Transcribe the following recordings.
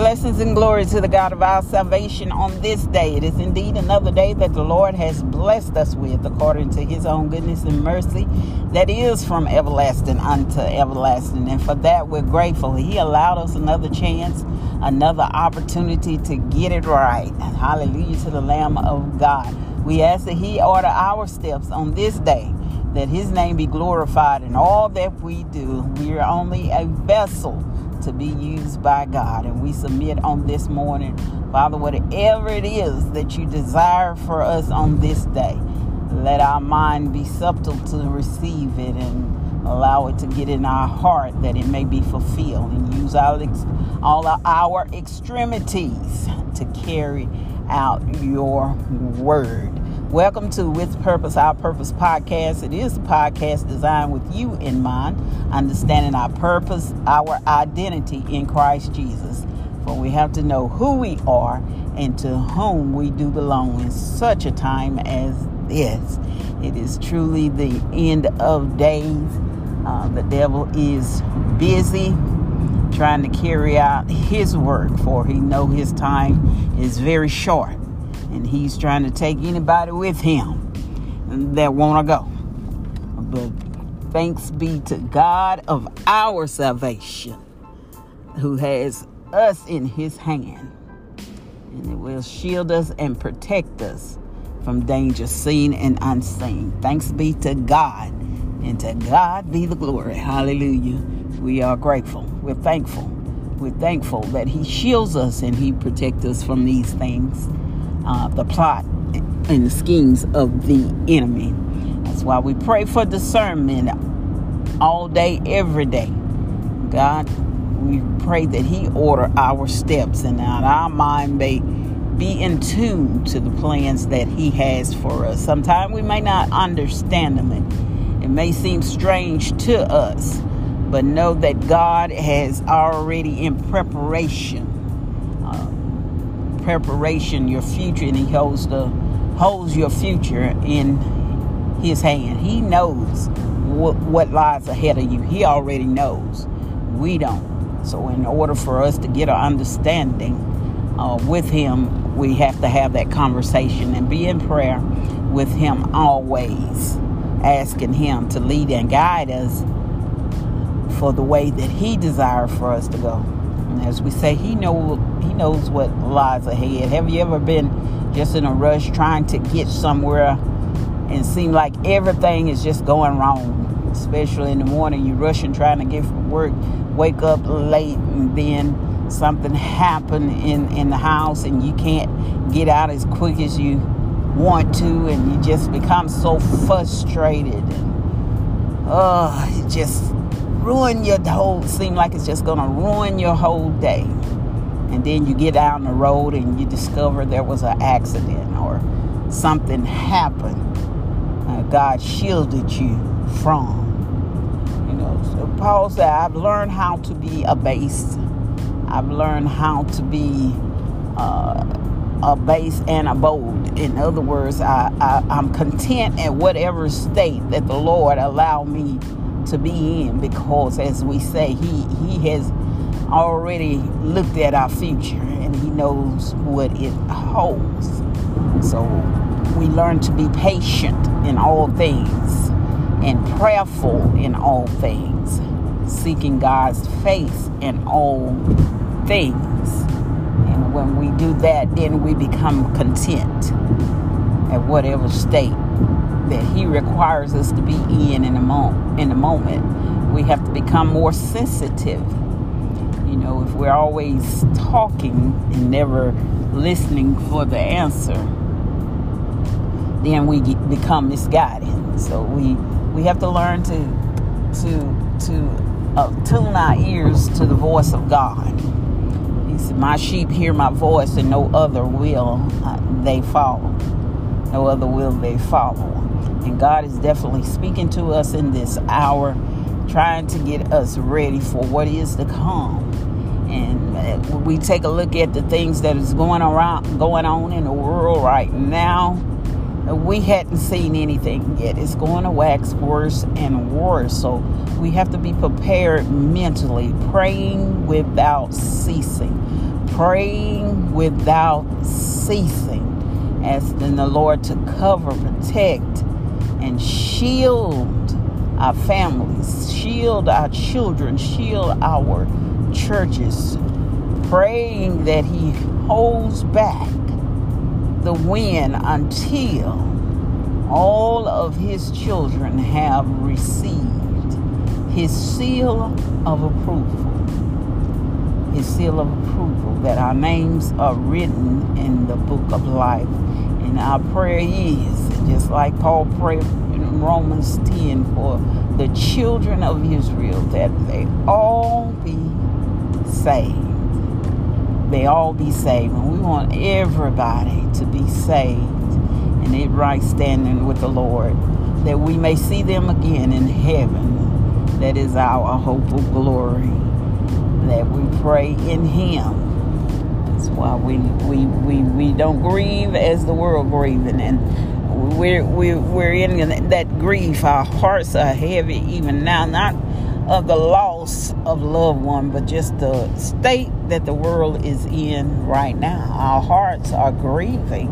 Blessings and glory to the God of our salvation on this day. It is indeed another day that the Lord has blessed us with according to his own goodness and mercy that is from everlasting unto everlasting. And for that, we're grateful. He allowed us another chance, another opportunity to get it right. Hallelujah to the Lamb of God. We ask that he order our steps on this day that his name be glorified in all that we do. We are only a vessel to be used by God. And we submit on this morning, Father, whatever it is that you desire for us on this day, let our mind be subtle to receive it and allow it to get in our heart that it may be fulfilled and use all of our extremities to carry out your word. Welcome to With Purpose, Our Purpose podcast. It is a podcast designed with you in mind, understanding our purpose, our identity in Christ Jesus. For we have to know who we are and to whom we do belong in such a time as this. It is truly the end of days. Uh, the devil is busy trying to carry out his work, for he know his time is very short and he's trying to take anybody with him that want to go. But thanks be to God of our salvation who has us in his hand. And it will shield us and protect us from danger seen and unseen. Thanks be to God. And to God be the glory. Hallelujah. We are grateful. We're thankful. We're thankful that He shields us and He protects us from these things uh, the plot and the schemes of the enemy. That's why we pray for discernment all day, every day. God, we pray that He order our steps and that our mind may be in tune to the plans that He has for us. Sometimes we may not understand them, and it may seem strange to us, but know that God has already in preparation preparation, your future, and He holds the holds your future in His hand. He knows what, what lies ahead of you. He already knows. We don't. So, in order for us to get an understanding uh, with Him, we have to have that conversation and be in prayer with Him always, asking Him to lead and guide us for the way that He desires for us to go. As we say, He know He knows what lies ahead. Have you ever been just in a rush trying to get somewhere and seem like everything is just going wrong? Especially in the morning, you're rushing trying to get from work, wake up late, and then something happen in in the house, and you can't get out as quick as you want to, and you just become so frustrated. And, uh, it just ruin your whole seem like it's just gonna ruin your whole day. And then you get down the road and you discover there was an accident or something happened uh, god shielded you from. You know so paul said i've learned how to be abased. I've learned how to be uh, a base and a bold. In other words, I, I, I'm content at whatever state that the Lord allow me to be in because as we say he he has already looked at our future and he knows what it holds. So we learn to be patient in all things and prayerful in all things seeking god's face in all things. And when we do that then we become content at whatever state that He requires us to be in in a moment. In a moment, we have to become more sensitive. You know, if we're always talking and never listening for the answer, then we get, become misguided. So we we have to learn to to to uh, tune our ears to the voice of God. He said, "My sheep hear my voice, and no other will uh, they follow. No other will they follow." And God is definitely speaking to us in this hour, trying to get us ready for what is to come. And uh, we take a look at the things that is going around, going on in the world right now. We hadn't seen anything yet. It's going to wax worse and worse. So we have to be prepared mentally, praying without ceasing praying without ceasing, asking the Lord to cover, protect, and shield our families, shield our children, shield our churches, praying that He holds back the wind until all of His children have received His seal of approval. His seal of approval that our names are written in the book of life. And our prayer is, just like Paul prayed in Romans 10 for the children of Israel, that they all be saved. They all be saved. And we want everybody to be saved and in right standing with the Lord, that we may see them again in heaven. That is our hope of glory. That we pray in Him. That's why we we, we, we don't grieve as the world grieving and we're, we're, we're in that grief. Our hearts are heavy even now, not of the loss of loved one, but just the state that the world is in right now. Our hearts are grieving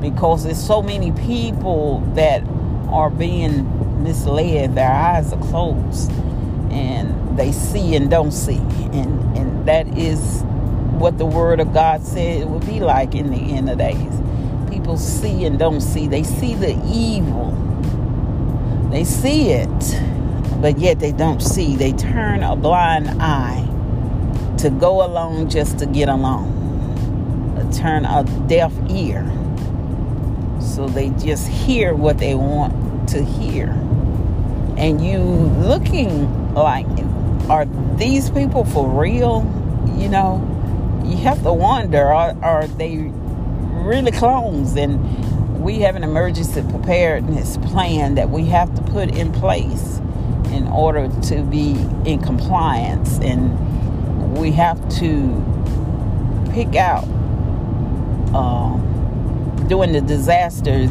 because there's so many people that are being misled. Their eyes are closed and they see and don't see. And, and that is what the Word of God said it would be like in the end of days. People see and don't see. They see the evil. They see it but yet they don't see. They turn a blind eye to go along just to get along, turn a deaf ear. So they just hear what they want to hear. And you looking like, are these people for real? You know, you have to wonder, are, are they really clones? And we have an emergency preparedness plan that we have to put in place in order to be in compliance and we have to pick out uh, during the disaster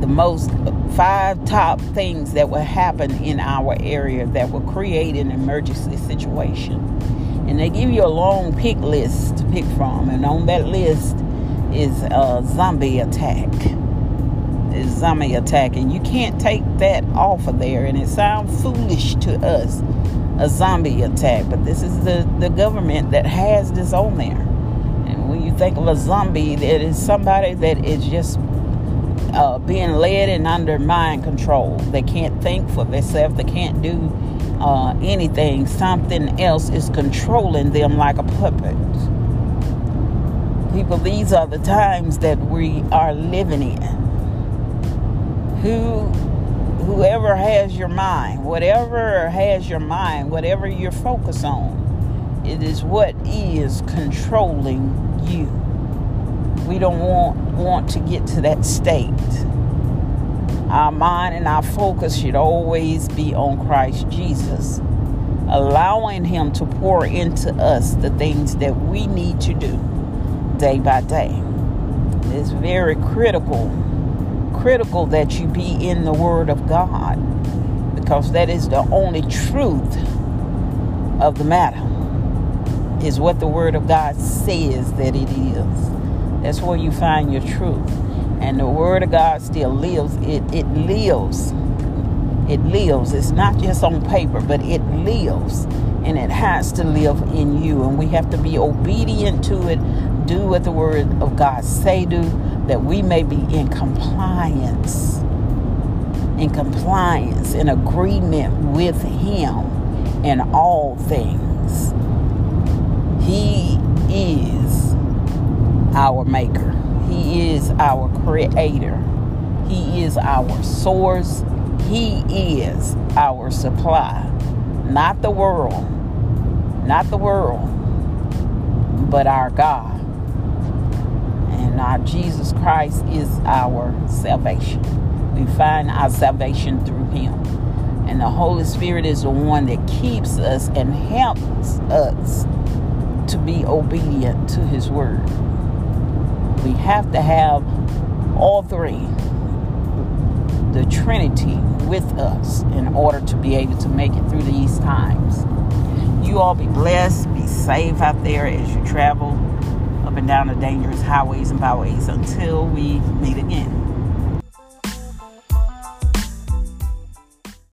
the most five top things that will happen in our area that will create an emergency situation and they give you a long pick list to pick from and on that list is a zombie attack Is zombie attack, and you can't take that off of there. And it sounds foolish to us, a zombie attack, but this is the, the government that has this on there. And when you think of a zombie, that is somebody that is just uh, being led and under mind control. They can't think for themselves. They can't do uh, anything. Something else is controlling them like a puppet. People, these are the times that we are living in who whoever has your mind, whatever has your mind, whatever you're focused on, it is what is controlling you. We don't want want to get to that state. Our mind and our focus should always be on Christ Jesus, allowing him to pour into us the things that we need to do day by day. It's very critical critical that you be in the Word of God because that is the only truth of the matter, is what the Word of God says that it is. That's where you find your truth. And the Word of God still lives. It, it lives. It lives. It's not just on paper, but it lives. And it has to live in you. And we have to be obedient to it. Do what the Word of God say do that we may be in compliance, in compliance, in agreement with Him in all things. He is our maker, He is our creator, He is our source, He is our supply, not the world, not the world, but our God and our Jesus Christ is our salvation. We find our salvation through Him. And the Holy Spirit is the one that keeps us and helps us to be obedient to His Word. We have to have all three, the Trinity, with us in order to be able to make it through these times You all be blessed, be safe out there as you travel up and down the dangerous highways and byways until we meet again.